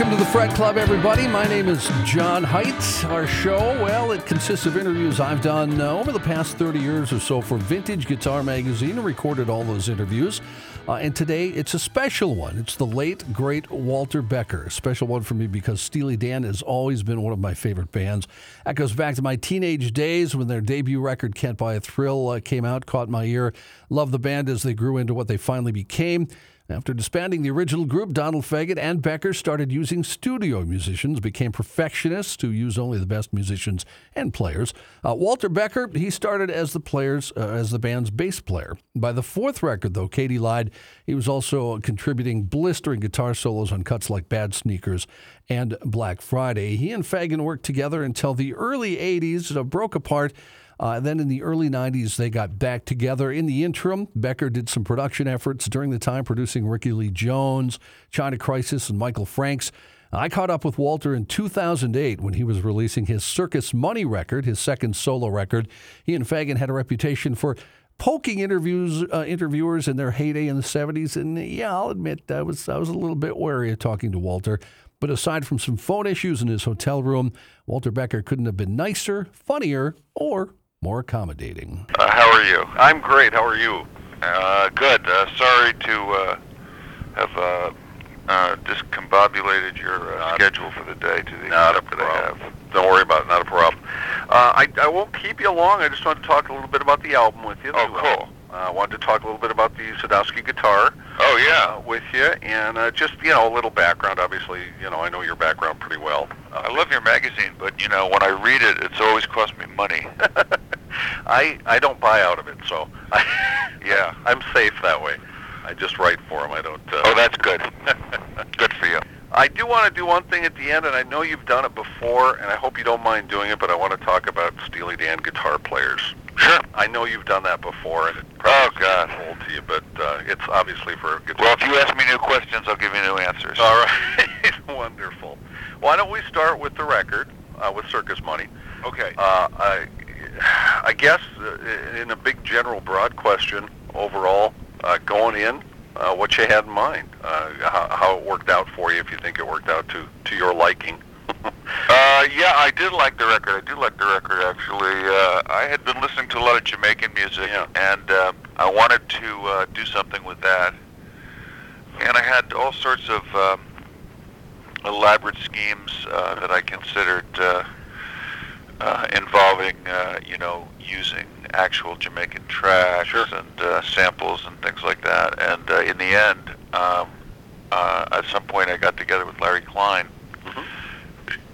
welcome to the Fret Club, everybody. My name is John Heidt. Our show, well, it consists of interviews I've done uh, over the past 30 years or so for Vintage Guitar Magazine and recorded all those interviews. Uh, and today it's a special one. It's the late, great Walter Becker. A special one for me because Steely Dan has always been one of my favorite bands. That goes back to my teenage days when their debut record, Can't Buy a Thrill, uh, came out, caught my ear. Loved the band as they grew into what they finally became. After disbanding the original group, Donald Fagen and Becker started using studio musicians, became perfectionists who use only the best musicians and players. Uh, Walter Becker, he started as the players uh, as the band's bass player. By the fourth record, though, Katy Lied, he was also contributing blistering guitar solos on cuts like Bad Sneakers and Black Friday. He and Fagen worked together until the early 80s, uh, broke apart. Uh, then in the early 90s, they got back together. In the interim, Becker did some production efforts during the time, producing Rickie Lee Jones, China Crisis, and Michael Franks. I caught up with Walter in 2008 when he was releasing his Circus Money record, his second solo record. He and Fagen had a reputation for poking interviews, uh, interviewers in their heyday in the 70s. And yeah, I'll admit I was I was a little bit wary of talking to Walter. But aside from some phone issues in his hotel room, Walter Becker couldn't have been nicer, funnier, or more accommodating. Uh, how are you? I'm great. How are you? Uh, good. Uh, sorry to uh, have uh, uh, discombobulated your uh, schedule for the day to the Not a extent I problem. have. Don't worry about it. Not a problem. Uh, I, I won't keep you long. I just wanted to talk a little bit about the album with you. Oh, too. cool. Uh, I wanted to talk a little bit about the Sadowski guitar Oh yeah. uh, with you, and uh, just you know a little background. Obviously, you know I know your background pretty well. I love your magazine, but you know when I read it, it's always cost me money. I I don't buy out of it, so I, Yeah. I'm safe that way. I just write for them. I don't. Uh, oh, that's good. good for you. I do want to do one thing at the end, and I know you've done it before, and I hope you don't mind doing it, but I want to talk about Steely Dan guitar players. Sure. I know you've done that before, and it Oh, God. seems old to you, but uh, it's obviously for a guitar. Well, if you ask me new questions, I'll give you new answers. All right, wonderful. Why don't we start with the record, uh, with Circus Money? Okay. Uh, I, I guess uh, in a big general broad question overall, uh, going in, uh, what you had in mind, uh, how, how it worked out for you, if you think it worked out to, to your liking. Uh, yeah, I did like the record. I do like the record actually. Uh, I had been listening to a lot of Jamaican music, Yeah. and uh, I wanted to uh, do something with that. And I had all sorts of um, elaborate schemes uh, that I considered uh, uh, involving, uh, you know, using actual Jamaican tracks Sure. and uh, samples and things like that. And uh, in the end, um, uh, at some point, I got together with Larry Klein Mhm.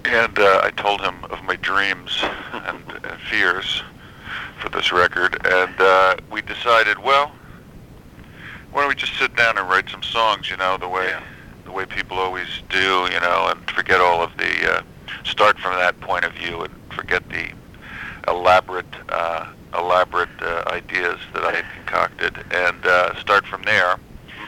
and uh, I told him of my dreams and, and fears for this record, and uh, we decided, well, why don't we just sit down and write some songs, you know, the way Yeah. The way people always do, you know, and forget all of the uh, start from that point of view and forget the elaborate uh, elaborate uh, ideas that I had concocted, and uh, start from there,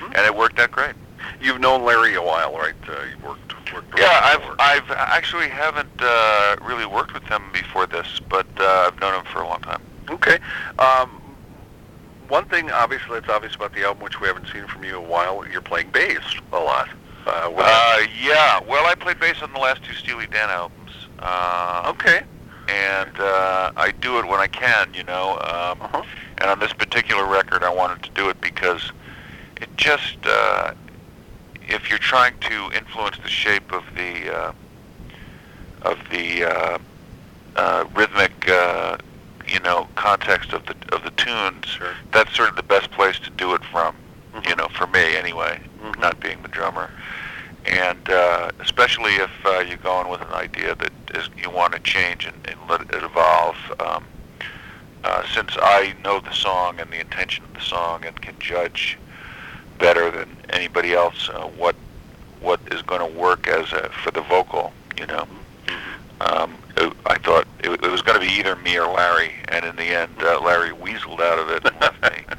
Mhm. and it worked out great. You've known Larry a while, right? Uh, you've worked, worked Yeah, I've before. I've actually haven't uh, really worked with him before this, but uh, I've known him for a long time. Okay. Um, one thing, obviously, that's obvious about the album, which we haven't seen from you in a while, you're playing bass a lot. Uh, Uh, yeah, well, I played bass on the last two Steely Dan albums, uh, okay. and uh, I do it when I can, you know. Um, Uh-huh. and on this particular record, I wanted to do it because it just, uh, if you're trying to influence the shape of the uh, of the uh, uh, rhythmic, uh, you know, context of the of the tunes, Sure. that's sort of the best place to do it from. Mhm. You know, for me anyway, Mhm. not being the drummer, and uh, especially if uh, you're going with an idea that is, you want to change and, and let it evolve. Um, uh, since I know the song and the intention of the song and can judge better than anybody else uh, what what is going to work as a, for the vocal, you know. Um, it, I thought it, it was going to be either me or Larry, and in the end, uh, Larry weaseled out of it and left me.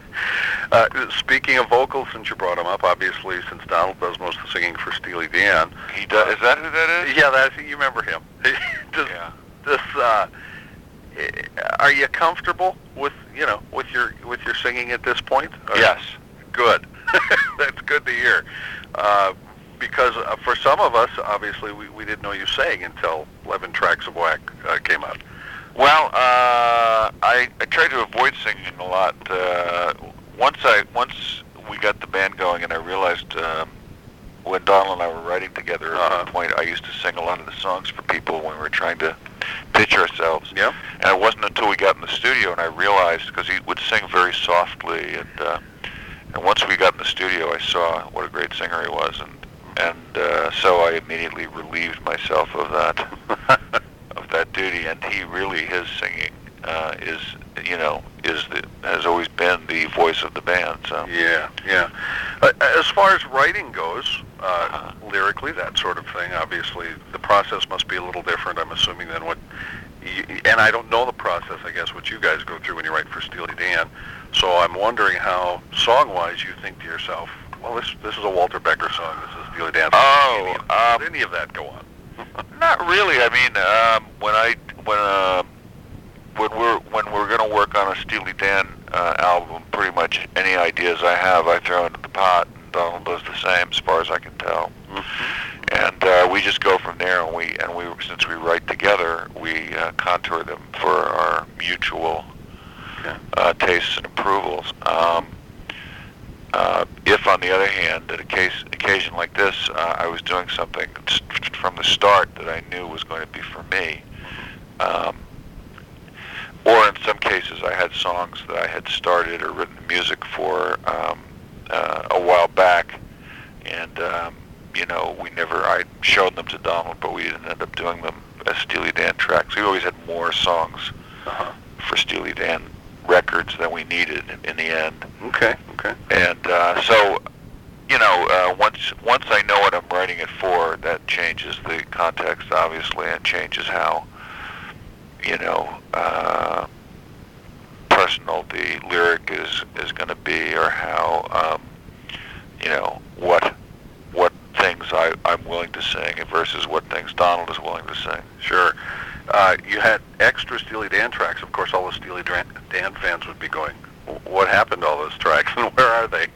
Uh, speaking of vocals, since you brought him up, obviously, since Donald does most of the singing for Steely Dan, He does. Is that who that is? yeah, that's you remember him. does, Yeah. this, uh, eh, are you comfortable with you know with your with your singing at this point? Or- Yes. Good. That's good to hear. Uh, because uh, for some of us, obviously, we, we didn't know you sang until 11 Tracks of Whack uh, came out. Well, uh, I, I tried to avoid singing a lot. Uh, once I once we got the band going, and I realized um, when Donald and I were writing together at Uh-huh. one point, I used to sing a lot of the songs for people when we were trying to pitch ourselves. Yep. And it wasn't until we got in the studio and I realized because he would sing very softly, and uh, and once we got in the studio, I saw what a great singer he was, and and uh, so I immediately relieved myself of that of that duty. And he really his singing uh, is you know is the has always been the voice of the band. So Yeah, yeah. Uh, as far as writing goes, uh, Uh-huh. lyrically, that sort of thing, obviously, the process must be a little different, I'm assuming, than what, you, and I don't know the process, I guess, what you guys go through when you write for Steely Dan. So I'm wondering how, song-wise, you think to yourself, well, this this is a Walter Becker song, this Steely Dan. Oh, Any of- um, any of that go on? Not really. I mean, um, when I when uh, when we're when we're going to work on a Steely Dan uh, album, pretty much any ideas I have, I throw into the pot, and Donald does the same, as far as I can tell. Mm-hmm. And uh, we just go from there, and we and we since we write together, we uh, contour them for our mutual Okay. uh, tastes and approvals. Um, uh, if, on the other hand, at a case occasion like this, uh, I was doing something from the start that I knew was going to be for me, um, or in some cases, I had songs that I had started or written music for um, uh, a while back, and um, you know, we never. I showed them to Donald, but we didn't end up doing them as Steely Dan tracks. We always had more songs Uh-huh. for Steely Dan records than we needed in, in the end. Okay, okay. And uh, so, you know, uh, once once I know what I'm writing it for, that changes the context, obviously, and changes how, you know, uh, personal the lyric is is going to be, or how, um, you know, what what things I, I'm willing to sing versus what things Donald is willing to sing. Sure. Uh, you had extra Steely Dan tracks. Of course, all the Steely Dan fans would be going, what happened to all those tracks and where are they?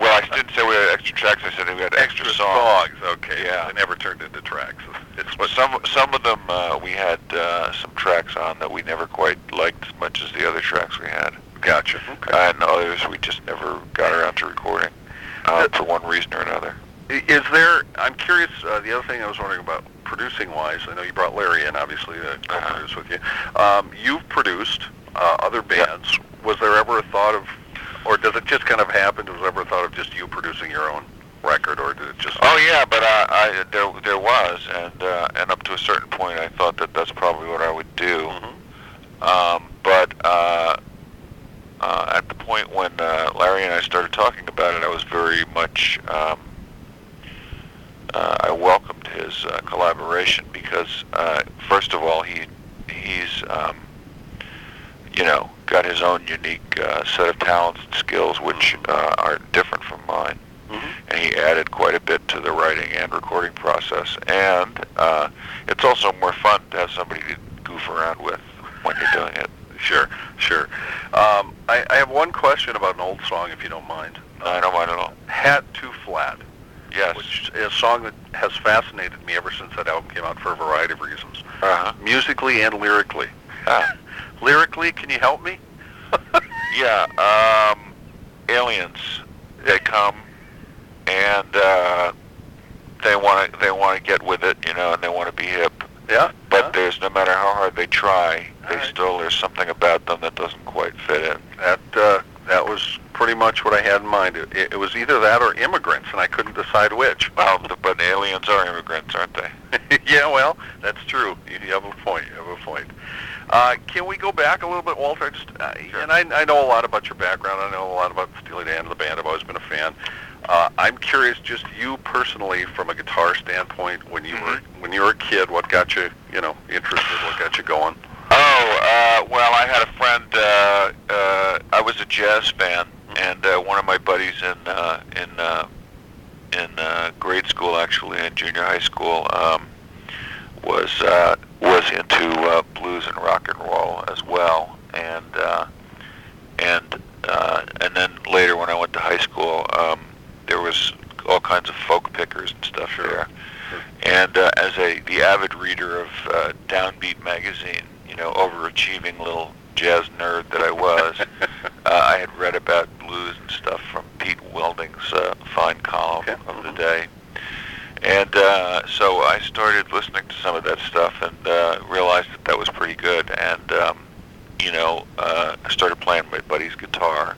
Well, I didn't say we had extra tracks. I said we had extra, songs. songs. Okay. Yeah. They never turned into tracks. It's some some of them uh, we had uh, some tracks on that we never quite liked as much as the other tracks we had, gotcha. Okay. and others we just never got around to recording uh, for one reason or another. Is there? I'm curious. Uh, the other thing I was wondering about producing wise. I know you brought Larry in, obviously, to co-produce with you. Um, you've produced uh, other bands. Was there ever a thought of, or does it just kind of happen? Was there ever a thought of just you producing your own record, or did it just? Oh yeah, but I, I there there was, and uh, and up to a certain point, I thought that that's probably what I would do. Mhm. Um, but uh, uh, at the point when uh, Larry and I started talking about it, I was very much um, uh, I welcomed his uh, collaboration because uh, first of all, he he's um, you know got his own unique uh, set of talents and skills which uh, are different from mine Mhm. and he added quite a bit to the writing and recording process. And uh, it's also more fun to have somebody to goof around with when you're doing it. Sure, sure. Um, I, I have one question about an old song, if you don't mind. I don't mind at all. Hat Too Flat, Yes. which is a song that has fascinated me ever since that album came out for a variety of reasons, Uh-huh. musically and lyrically. Ah, Lyrically, can you help me? yeah. Um, aliens. They come and uh, they want to they want to get with it, you know, and they want to be hip. yeah. But yeah. there's no matter how hard they try, they Alright. still there's something about them that doesn't quite fit in. that uh, that was pretty much what I had in mind. It, it was either that or immigrants, and I couldn't decide which. Well, but aliens are immigrants, aren't they? yeah, well, that's true. You, have a point. You have a point. Uh, can we go back a little bit, Walter? Just, uh, Sure. And I, I know a lot about your background. I know a lot about Steely Dan, and the band. I've always been a fan. Uh, I'm curious, just you personally, from a guitar standpoint, when you were when you were a kid, what got you, you know, interested? What got you going? Oh, uh, well, I had a friend. Uh, uh, I was a jazz fan, and uh, one of my buddies in uh, in uh, in uh, grade school, actually, in junior high school, um, was uh, was into uh, blues and rock and roll as well, and uh, and uh, and then later when I went to high school, um, there was all kinds of folk pickers and stuff Sure. there. And uh, as a the avid reader of uh, Downbeat magazine, you know, overachieving little jazz nerd that I was, uh, I had read about blues and stuff from Pete Welding's uh, fine column Okay. of the day. And uh, so I started listening to some of that stuff and uh, realized that that was pretty good. And um, you know, uh, I started playing my buddy's guitar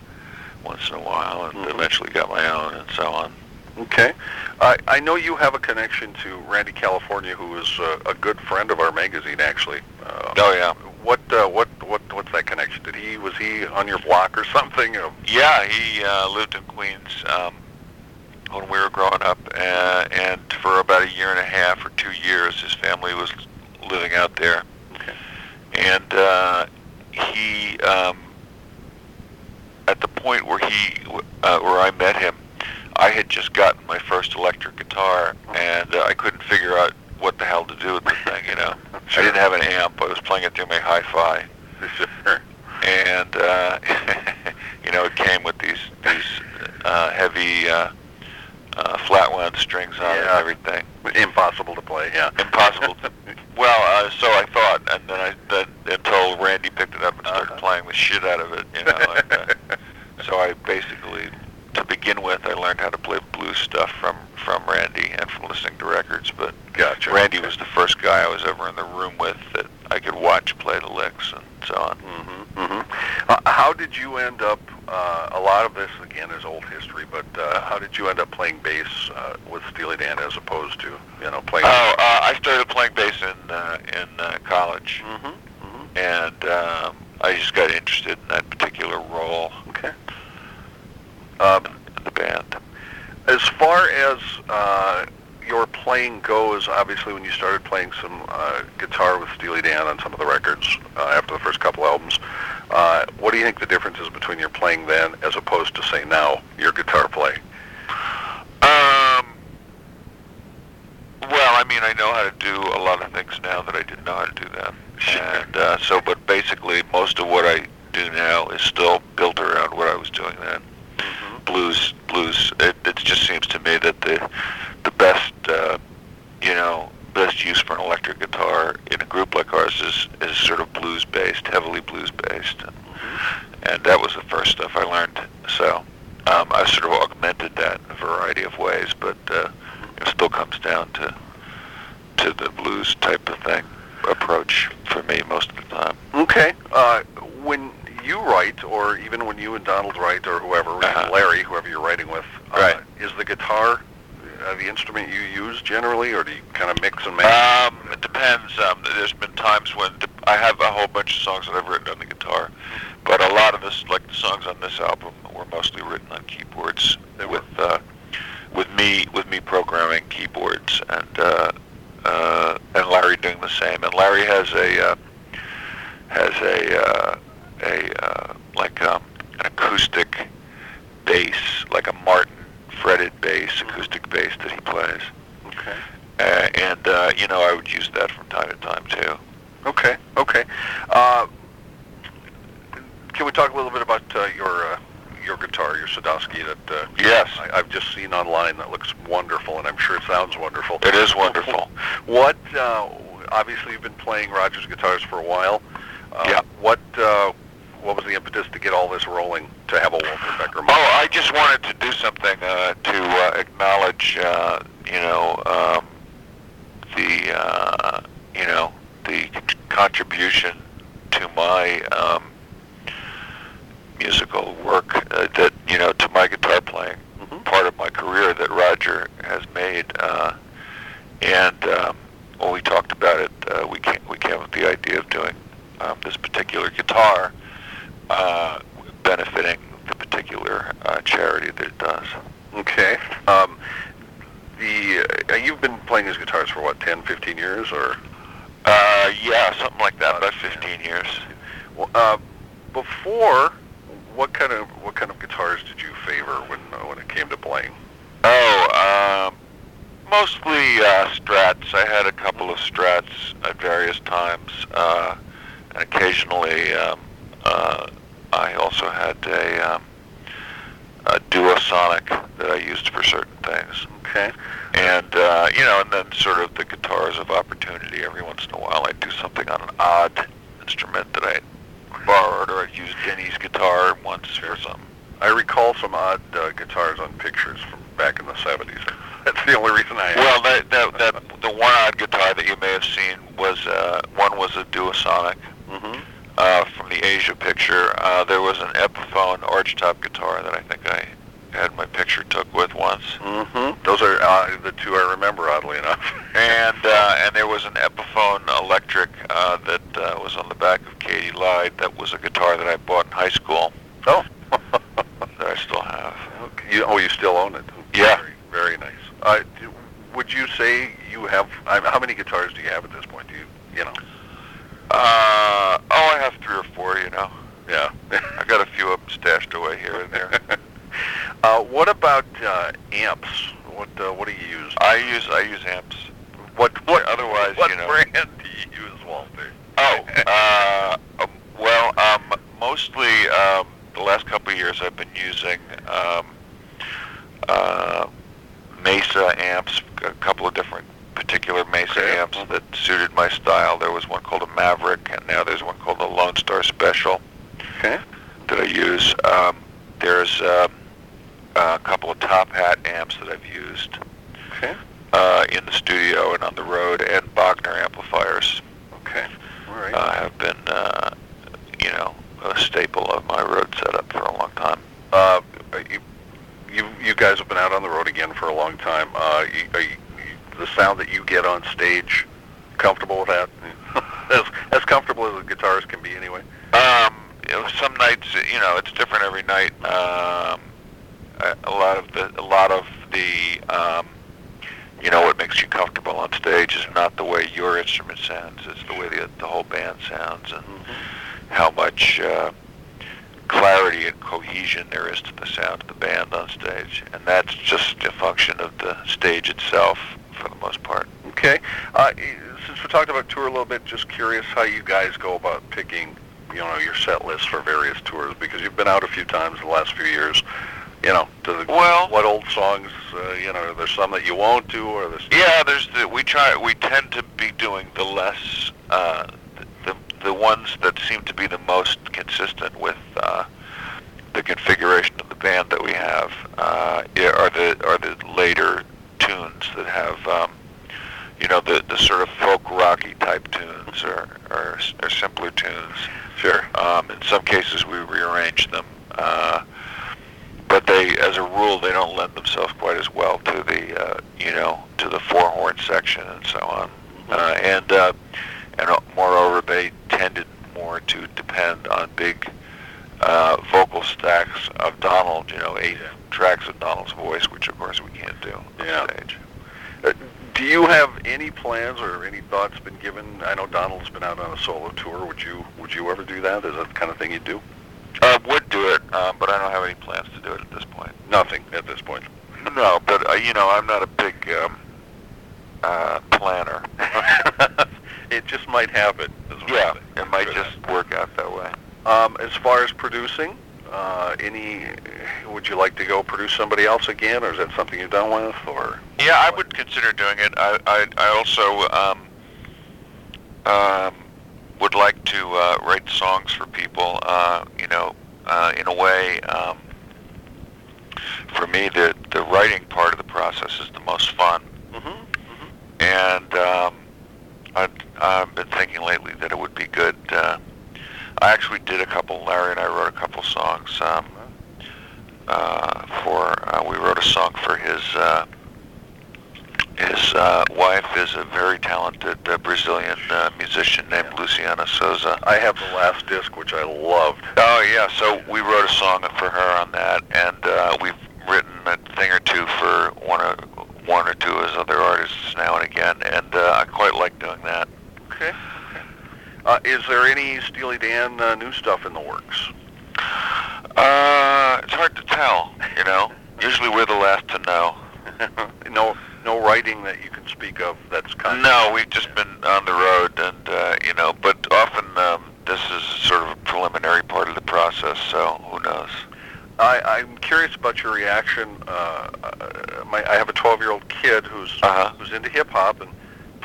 once in a while, and Mhm. eventually got my own, and so on. Okay. I I know you have a connection to Randy California, who is uh, a good friend of our magazine, actually. Uh, Oh yeah, What uh, what what what's that connection? Did he was he on your block or something? Yeah. He uh, lived in Queens um, when we were growing up, uh, and for about a year and a half or two years, his family was living out there. Okay. and uh, he um, at the point where he uh, where I met him, I had just gotten my first electric guitar, and uh, I couldn't figure out what the hell to do with the thing. You know, Sure. I didn't have an amp. I was playing it through my hi-fi, Sure. and uh, you know, it came with these these uh, heavy uh, uh, flat wound strings on it and Yeah. everything. Impossible to play. Yeah. Impossible. Well, uh, so I thought, and then I then until Randy picked it up and started Uh-huh. playing the shit out of it, you know. And, uh, so I basically, to begin with, I learned how to play blues stuff from from Randy and from listening to records. But Gotcha. Randy was the first guy I was ever in the room with that I could watch play the licks and so on. hmm hmm Uh, how did you end up? Uh, a lot of this again is old history, but uh, how did you end up playing bass uh, with Steely Dan as opposed to you know playing? Oh, uh, I started playing bass in uh, in uh, college, hmm hmm and um, I just got interested in that particular role Okay. Um, the band. As far as uh, your playing goes, obviously when you started playing some uh, guitar with Steely Dan on some of the records uh, after the first couple albums, uh, what do you think the difference is between your playing then as opposed to say now your guitar playing? Um. Well, I mean, I know how to do a lot of things now that I didn't know how to do then, and uh, so. But basically, most of what I do now is still built around what I was doing then. Mm-hmm. Blues, blues. It, it just seems to me that the the best, uh, you know, best use for an electric guitar in a group like ours is is sort of blues based, heavily blues based, and, and that was the first stuff I learned. So um, I sort of augmented that in a variety of ways, but uh, it still comes down to to the blues type of thing approach for me most of the time. Okay. Uh, when you write, or even when you and Donald write, or whoever, Uh-huh. Larry, whoever you're writing with, uh, Right. is the guitar uh, the instrument you use generally, or do you kind of mix and match? Um, it depends. Um, there's been times when I have a whole bunch of songs that I've written on the guitar, but a lot of this, like the songs on this album, were mostly written on keyboards with uh, with me with me programming keyboards and uh, uh, and Larry doing the same. And Larry has a uh, has a uh, a uh, like um, an acoustic bass, like a Martin fretted bass, acoustic bass that he plays. Okay. Uh, and uh, you know, I would use that from time to time too. Okay. Okay. Uh, can we talk a little bit about uh, your uh, your guitar, your Sadowski that uh, Yes, I, I've just seen online? That looks wonderful, and I'm sure it sounds wonderful. it is wonderful. What? Uh, obviously, you've been playing Rogers guitars for a while. Uh, Yeah. What? Uh, what was the impetus to get all this rolling? To have a Walter Becker? Oh, I just wanted to do something uh, to uh, acknowledge, uh, you know, um, the, uh, you know, the contribution to my um, musical work uh, that, you know, to my guitar playing Mhm. part of my career that Roger has made. Uh, and um, when we talked about it, uh, we came we came up with the idea of doing um, this particular guitar uh, benefiting the particular uh, charity that it does. Okay. Um, the uh, you've been playing these guitars for what 10, 15 years, or Uh, yeah, something like that. About 15 years. Well, uh, before? What kind of what kind of guitars did you favor when uh, when it came to playing? Oh, um, mostly uh, Strats. I had a couple of Strats at various times, uh, and occasionally um, uh, I also had a, um, a Duosonic that I used for certain things. Okay. And uh, you know, and then sort of the guitars of opportunity. Every once in a while, I'd do something on an odd instrument that I borrowed, or I'd use Denny's guitar once or something. I recall some odd uh, guitars on pictures from back in the 70s. That's the only reason I Well, that, that, that the one odd guitar that you may have seen was uh, one was a Duosonic hmm uh, from the Aja picture. Uh, there was an Epiphone archtop guitar that I think I had my picture took with once, hmm Those are uh, the two I remember, oddly enough. and uh, and there was an Epiphone electric uh, that uh, was on the back of Katy Lied. That was a guitar that I bought in high school oh. that I still have. okay. You, oh, you still own it? Yeah. Very, very nice. Uh, do, would you say you have? I how many guitars do you have at this point? Do you, you know? Uh, oh, I have three or four. You know, Yeah. I got a few of them stashed away here and there. uh, what about uh, amps? What uh, what do you use? I use I use amps. What what otherwise, What you know. What brand do you use, Walter? Oh, uh, um, well, um, mostly um, the last couple of years I've been using um, uh, Mesa amps, a couple of different particular Mesa Okay. amps that suited my style. There was one called a Maverick, and now there's one called the Lone Star Special Okay. that I use. Um, there's um, a couple of Top Hat amps that I've used Okay. uh, in the studio and on the road, and Bogner amplifiers Okay. All right. uh, have been, uh, you know, a staple of my road setup for a long time. Uh, you, you you guys have been out on the road again for a long time. Uh, you, are you- the sound that you get on stage, comfortable with that? as as comfortable as a guitarist can be, anyway. Um, you know, some nights, you know, it's different every night. Um, a, lot of the, a lot of the, um, you know, what makes you comfortable on stage is not the way your instrument sounds; it's the way the the whole band sounds, and how much uh, clarity and cohesion there is to the sound of the band on stage, and that's just a function of the stage itself for the most part. Okay. Uh, since we talked about tour a little bit, just curious how you guys go about picking, you know, your set list for various tours because you've been out a few times in the last few years. You know, to the, Well- what old songs? Uh, you know, there's some that you won't do, or there's Yeah, there's the, we try we tend to be doing the less uh, the the ones that seem to be the most consistent with uh, the configuration of the band that we have uh, are the are the later tunes that have um, you know the the sort of folk rocky type tunes or or, or simpler tunes. Sure. Um, in some cases, we rearrange them, uh, but they, as a rule, they don't lend themselves quite as well to the, uh, you know, to the four horn section and so on. Uh, and uh, and uh, moreover, they tended more to depend on big uh, vocal stacks of Donald, you know, eight tracks of Donald's voice, which of course we can't do on Yeah. stage. Uh, do you have any plans or any thoughts been given? I know Donald's been out on a solo tour. Would you Would you ever do that? Is that the kind of thing you'd do? I would do it, um, but I don't have any plans to do it at this point. Nothing at this point. No, but uh, you know, I'm not a big um, uh, planner. it just might happen. Yeah, it might just work out that way. Um, as far as producing, uh, any would you like to go produce somebody else again, or is that something you're done with, or? Yeah, I would consider doing it. I I, I also um, um, would like to uh, write songs for people. Uh, you know, uh, in a way, um, for me, the the writing part of the process is the most fun. Mm-hmm. and um, I've, I've been thinking lately that it would be good. Uh, I actually did a couple. Larry and I wrote a couple songs um, uh, for. Uh, we wrote a song for his. Uh, his uh, wife is a very talented uh, Brazilian uh, musician named Luciana Souza. I have the last disc, which I loved. Oh yeah, so we wrote a song for her on that, and uh, we've written a thing or two for one or one or two of his other artists now and again, and uh, I quite like doing that. Okay. Uh, is there any Steely Dan uh, new stuff in the works? Uh, it's hard to tell, you know. Usually we're the last to know. no, no writing that you can speak of. That's kind of No, we've just been on the road, and uh, you know, but often um, this is sort of a preliminary part of the process, so who knows? I, I'm curious about your reaction. Uh, uh, my, I have a 12-year-old kid who's Uh-huh. who's into hip hop and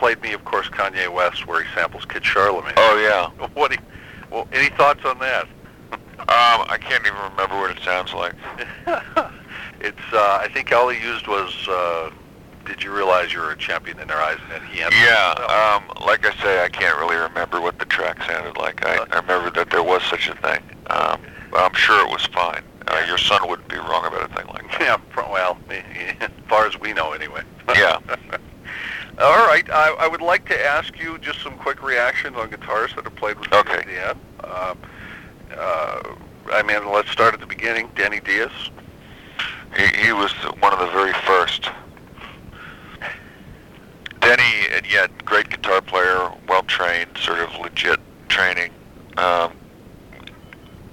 played me, of course, Kanye West, where he samples Kid Charlemagne. Oh yeah. What? You, well, any thoughts on that? Um, I can't even remember what it sounds like. it's. Uh, I think all he used was. Uh, did you realize you were a champion in their eyes? And he. Yeah. Um, like I say, I can't really remember what the track sounded like. I, I remember that there was such a thing. Um, but I'm sure it was fine. Uh, your son wouldn't be wrong about a thing like that. Yeah. Well, as far as we know, anyway. Yeah. All right. I, I would like to ask you just some quick reactions on guitars that are played with you Okay. at the. Uh, uh, I mean, let's start at the beginning. Danny Dias. He, he was one of the very first. Denny, uh, yeah, great guitar player, well trained, sort of legit training. Um,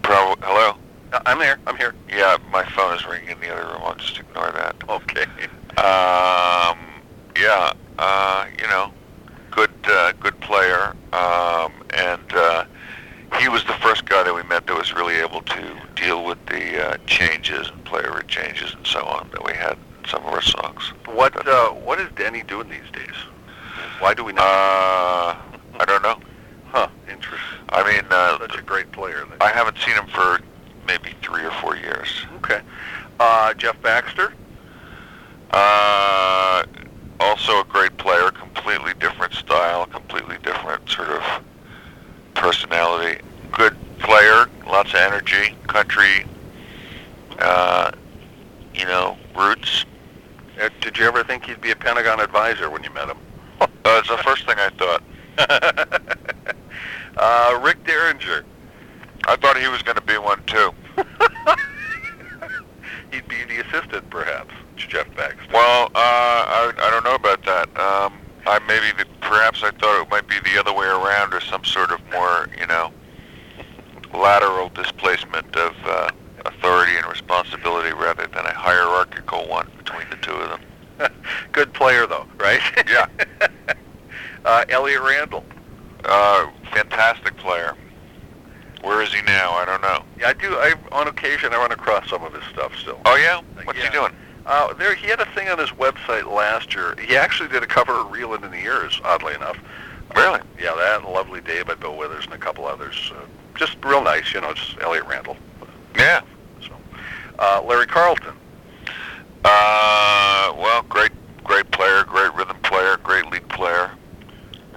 pro- hello? Uh, I'm here. I'm here. Yeah, my phone is ringing in the other room. I'll just ignore that. Okay. Um, yeah, uh, you know, good, uh, good player, um, and uh, he was the first guy that we met that was really able to deal with the uh, changes and player changes and so on that we had in some of our songs. What uh, What is Denny doing these days? Why do we not? Uh, I don't know. huh. Interesting. I mean, uh, Such a great player. Then. I haven't seen him for maybe three or four years. Okay. Uh, Jeff Baxter. Uh, also a great player, completely different style, completely different sort of personality. Good player, lots of energy, country, uh, you know, roots. Uh, did you ever think he'd be a Pentagon advisor when you met him? Uh, it's the first thing I thought. uh, Rick Derringer. I thought he was going to be one too. He'd be the assistant, perhaps. Jeff Baxter. Well, uh, I, I don't know about that. Um, I maybe the, perhaps I thought it might be the other way around, or some sort of more, you know, lateral displacement of uh, authority and responsibility rather than a hierarchical one between the two of them. Good player, though, right? Yeah. uh, Elliott Randall. Uh, fantastic player. Where is he now? I don't know. Yeah, I do. I on occasion I run across some of his stuff still. Oh yeah, what's Yeah. he doing? Uh, there, he had a thing on his website last year. He actually did a cover of "Reelin' in the Years," oddly enough. Really? Yeah, that and "Lovely Day" by Bill Withers and a couple others. Uh, just real nice, you know, just Elliott Randall. Yeah. So, uh, Larry Carlton. Uh, well, great, great player, great rhythm player, great lead player,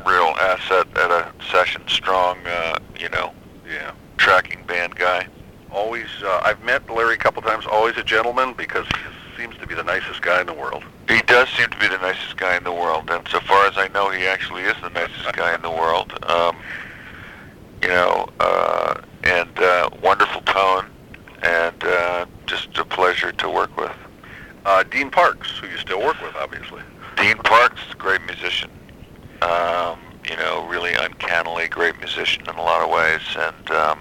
real asset at a session, strong, uh, you know, Yeah. tracking band guy. Always, uh, I've met Larry a couple times. Always a gentleman because he seems to be the nicest guy in the world. He does seem to be the nicest guy in the world, and so far as I know, he actually is the nicest guy in the world. Um, you know, uh, and uh, wonderful tone, and uh, just a pleasure to work with. Uh, Dean Parks, who you still work with, obviously. Dean Parks, great musician. Um, you know, really uncannily great musician in a lot of ways, and um,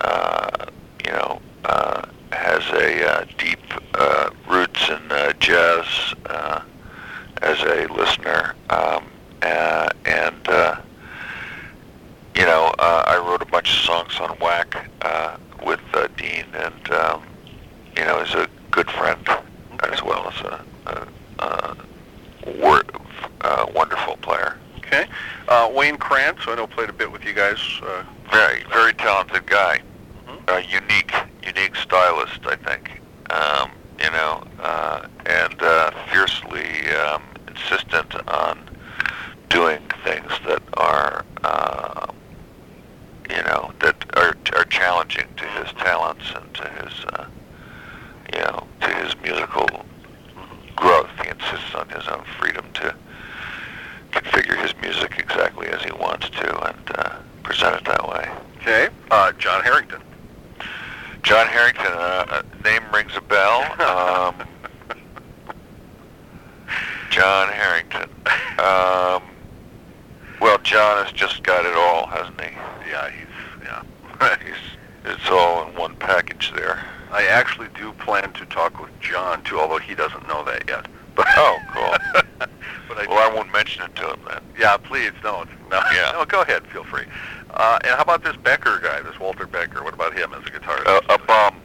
uh, you know, uh, has a uh, deep uh, roots in uh, jazz uh, as a listener, um, uh, and uh, you know, uh, I wrote a bunch of songs on Whack uh, with uh, Dean, and um, you know, is a good friend as well as a, a, a wor- uh, wonderful player. Okay. Uh, Wayne Krantz, I know played a bit with you guys. Uh, Very, very talented guy. Mhm. Uh, unique, unique stylist, I think. Um, you know, uh, and uh, fiercely um, insistent on doing things that are, uh, you know, that are are challenging to his talents and to his, uh, you know, to his musical growth. He insists on his own freedom to configure his music exactly as he wants to and uh, present it that way. okay. Uh, Jon Herington. Jon Herington, uh, uh, name rings a bell. Um, Jon Herington. Um, well, John has just got it all, hasn't he? yeah, he's yeah. He's, it's all in one package there. I actually do plan to talk with John too, although he doesn't know that yet. But Oh, cool. but I Well, I won't mention it to him then. Yeah, please don't. No, Yeah. no, go ahead. Feel free. Uh, and how about this Becker guy, this Walter Becker? What about him as a guitarist? Uh, a bum.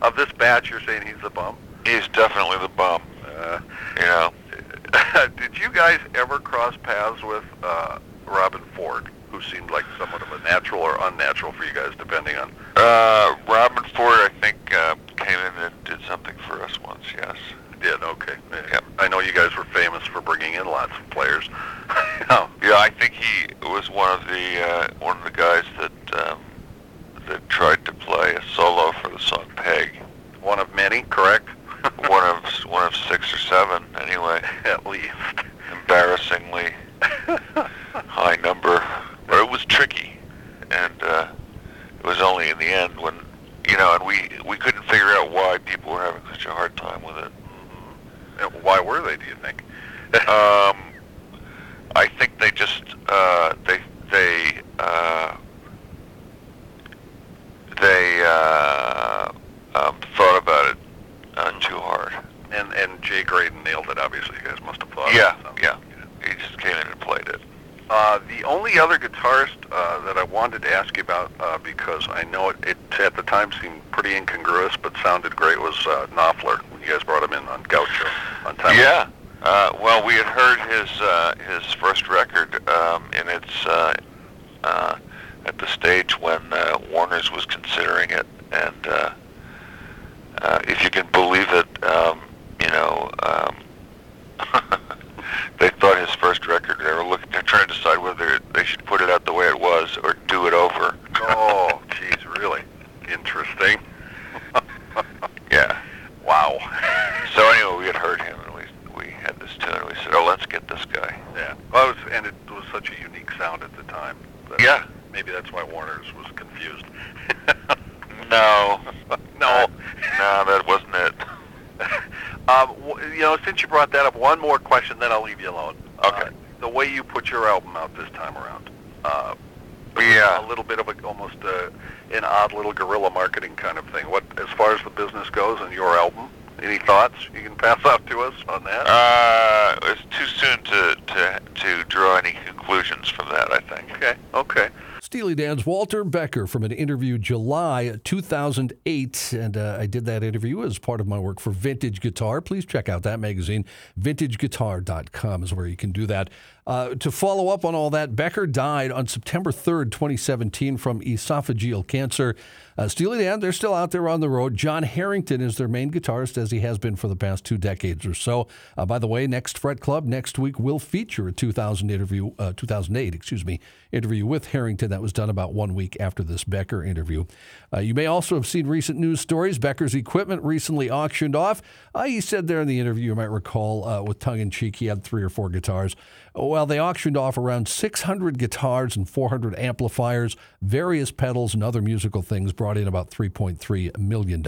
of this batch, you're saying he's the bum. He's definitely the bum. Uh, You know. did you guys ever cross paths with uh, Robben Ford, who seemed like somewhat of a natural or unnatural for you guys, depending on? Uh, Robben Ford, I think, uh, came in and did something for us once. Yes. Did okay. Yep. I know you guys were famous for bringing in lots of players. oh, Yeah, I think he was one of the uh, one of the guys that um, that tried to play a solo for the song Peg. one of many, correct? one of one of six or seven, anyway. At least. Embarrassingly high number, but it was tricky, and uh, it was only in the end when you know, and we we couldn't figure out why people were having such a hard time with it. And Why were they? Do you think? Um, I think they just uh, they they uh, they uh, um, thought about it uh, too hard. And and Jay Graydon nailed it. Obviously, you guys must have thought. Yeah, of it, so. yeah. He just came in and played it. Uh, the only other guitarist uh, that I wanted to ask you about, uh, because I know it, it at the time seemed pretty incongruous, but sounded great, was uh, Knopfler. When you guys brought him in on Gaucho on time. Yeah. Uh, well, we had heard his uh, his first record, um, and it's uh, uh, at the stage when uh, Warner's was considering it, and uh, uh, if you can believe it, um, you know, um, they thought his first record. They were looking, they're trying to decide whether they should put it out the way it was or do it over. Oh, geez, really interesting. Yeah. wow. So anyway, we had heard him, and we we had this tune, and we said, "Oh, let's get this guy." Yeah. Well, it was, and it was such a unique sound at the time. Yeah. Maybe that's why Warner's was confused. No, no. no, that wasn't it. Um, w- you know, since you brought that up, one more question, then I'll leave you alone. Okay. Uh, the way you put your album out this time around, uh, Yeah. a little bit of a, almost a, an odd little guerrilla marketing kind of thing. What, as far as the business goes and your album, any thoughts you can pass out to us on that? Uh, it's too soon to, to to draw any conclusions from that. I think. okay, okay. Steely Dan's Walter Becker from an interview July 2008. And uh, I did that interview as part of my work for Vintage Guitar. Please check out that magazine. VintageGuitar.com is where you can do that. Uh, to follow up on all that, Becker died on September 3rd, 2017, from esophageal cancer. Uh, Steely Dan, they're still out there on the road. Jon Herington is their main guitarist, as he has been for the past two decades or so. Uh, by the way, next Fret Club next week will feature a 2000 interview, uh, 2008, excuse me, interview with Herington that was done about one week after this Becker interview. Uh, you may also have seen recent news stories. Becker's equipment recently auctioned off. He said there in the interview, you might recall, with tongue in cheek, he had three or four guitars. Well, they auctioned off around 600 guitars and 400 amplifiers, various pedals, and other musical things, brought in about $3.3 million.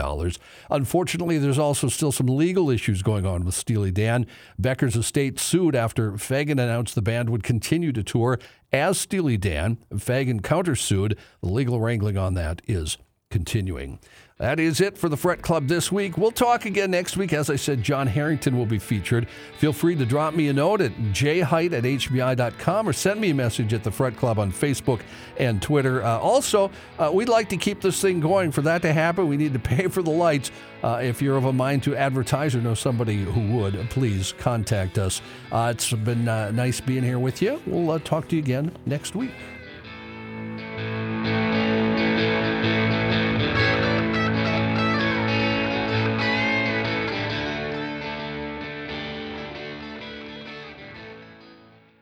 Unfortunately, there's also still some legal issues going on with Steely Dan. Becker's estate sued after Fagen announced the band would continue to tour as Steely Dan. Fagen countersued. The legal wrangling on that is continuing. That is it for the Fret Club this week. We'll talk again next week. As I said, Jon Herington will be featured. Feel free to drop me a note at jheight at hbi.com or send me a message at the Fret Club on Facebook and Twitter. Uh, also, uh, we'd like to keep this thing going. For that to happen, we need to pay for the lights. Uh, if you're of a mind to advertise or know somebody who would, please contact us. Uh, it's been uh, nice being here with you. We'll uh, talk to you again next week.